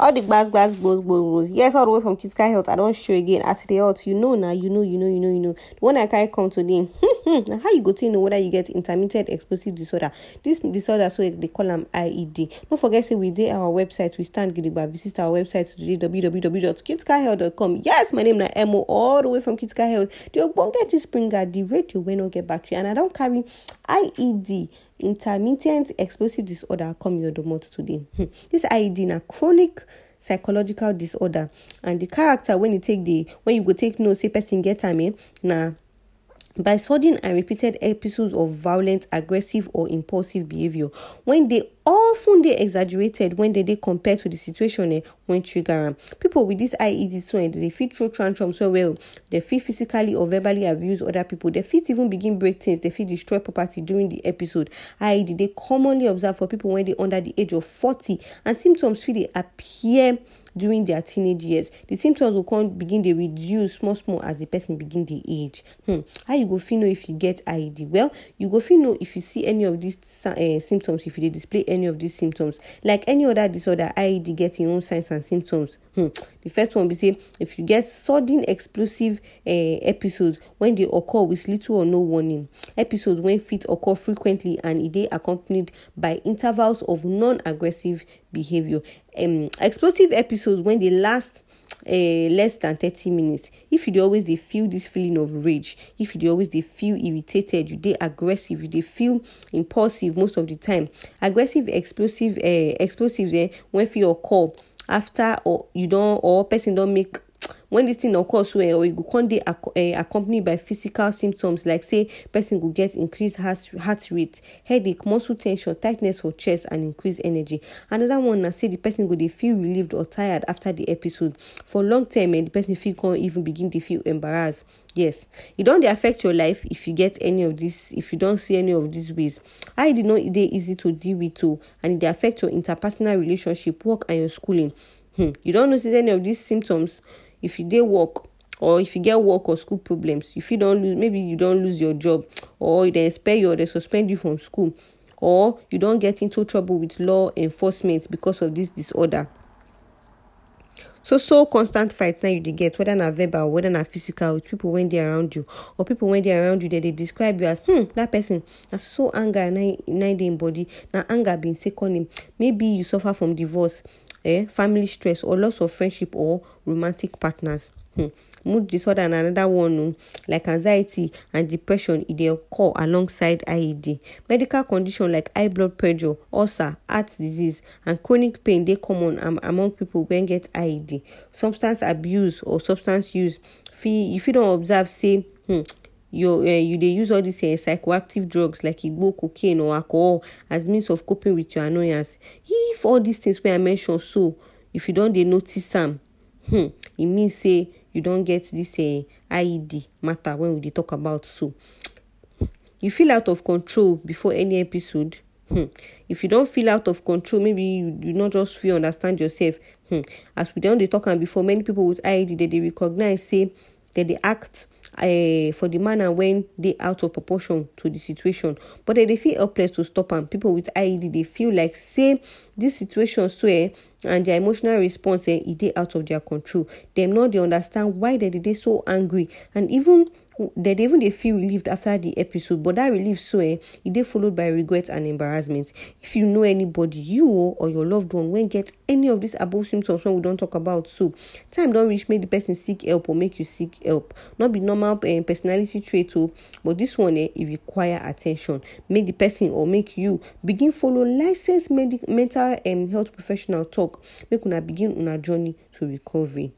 all the gbas gbas gbos gbos yes all the way from critical health. I don show again. As e dey you know na you know you know you know you know. The one i carry come today hmm, na how you go to know whether you get intermittent explosive disorder? This disorder so they call them ied don't forget say we did our website we stand gidigba. Visit our website today www.criticalhealth.com yes my name na emo all the way from critical health. The ogbonge gist springer the radio wey no get battery and i don carry ied intermittent explosive disorder come your domot today. Hmm. this ied na chronic psychological disorder and the character when you take the when you go take know say person get am eh na by sudden and repeated episodes of violent aggressive or impulsive behaviour when dey often dey exaggerated when dey dey compared to the situation eh, when trigger am. People with this ied so eh, dey fit throw tantrums so well. Dey fit physically or verbally abuse other people. Dey fit even begin break things. Dey fit destroy property during the episode. Ied dey commonly observed for people wey dey under the age of forty and symptoms dey appear during their teenage years. The symptoms go come begin dey reduce small small as the person begin dey age. Hmm. how you go fit know if you get ied well you go fit know if you see any of these uh, symptoms if you display any of these symptoms. Like any other disorder ied get own signs and symptoms. Hmm. the first one be say if you get sudden explosive uh, episodes when dey occur with little or no warning episodes wey fit occur frequently and e dey accompanied by intervals of non-aggressive behaviour um, explosive episodes when dey last uh, less than thirty minutes. If you always dey feel this feeling of rage if you always dey feel irritated you dey aggressive you dey feel impulsive most of the time. Aggressive explosive uh, explosives eh, wey fit occur after or you don or person don make when this thing occurs eh, or go come dey uh, accompanied by physical symptoms like say person go get increased heart, rate headache muscle ten sion tightness for chest and increased energy. Another one na say the person go dey feel relieved or tired after the episode. For long term eh, the person fit come even begin dey feel embarrassed. Yes e don dey affect your life if you get any of this if you don see any of these ways. Ied no dey easy to deal with o and e dey affect your interpersonal relationship work and your schooling. Hmm. you don notice any of these symptoms if you dey work or if you get work or school problems you fit don lose maybe you don lose your job or dem expel you or suspend you from school or you don get into trouble with law enforcement because of this disorder. So so constant fight na you dey get whether na verbal or whether na physical with people wey dey around you or people wey dey around you dem dey describe you as hmm that person na so anger na na dey im body na anger bin second him maybe you suffer from divorce eh, family stress or loss of friendship or romantic partners. Hmm. Mood disorder and another one like anxiety and depression dey occur alongside IED. Medical condition like high blood pressure, ulcer, heart disease and chronic pain dey common um, among people wey get IED. Substance abuse or substance use fit you fit don observe say hmm, you uh, you dey use all these uh, psychoactive drugs like igbo cocaine or alcohol as means of coping with your annoyance if all these things wey i mention so if you don dey notice am hmm, e mean say you don get this uh, ied matter wey we dey talk about so you feel out of control before any episode hmm. if you don feel out of control maybe you you no just fit understand yourself hmm. as we don dey talk am before many people with ied dey dey recognize say dem dey act uh, for the manner when they out of proportion to the situation. But dem dey feel helpless to stop am. People with ied they feel like say this situation so eh, and their emotional response eh, e out of their control. Dem no dey understand why dey dey so angry. And even dey even dey feel relieved after the episode. But that relief so eh e followed by regret and embarrassment. If you know anybody you or your loved one wey get any of these above symptoms wey we don talk about so time don reach make the person seek help or make you seek help. No be normal um, personality trait o but this one eh e require at ten tion. Make the person or make you begin follow licensed mental um, health professional talk make una begin una journey to recovery.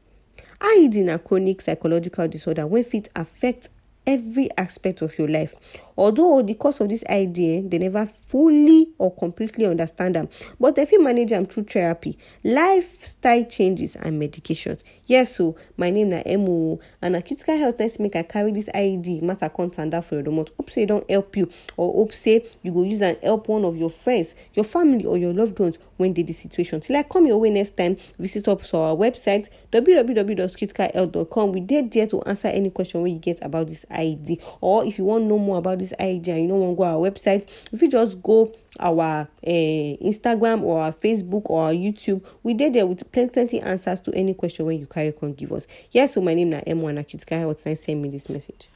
ied na chronic psychological disorder wey fit affect every aspect of your life. Although the cause of this ied they never fully or completely understand them, but dem fit manage am through therapy lifestyle changes and medications. Yes o my name na emo and na critical health test make i carry this ied matter tanda for your domot. Hope say e don help you or hope say you go use and help one of your friends your family or your loved ones when dey the situation. Till i come your way next time visit us for our website www.criticalhealth.com we dey there to answer any question when you get about this iud or if you want to know more about this iud and you don't want to go our website if you just go our uh, instagram or our facebook or our youtube we did there with plenty plenty answers to any question when you carry can give us. Yes so my name is m1 acute care hotline send me this message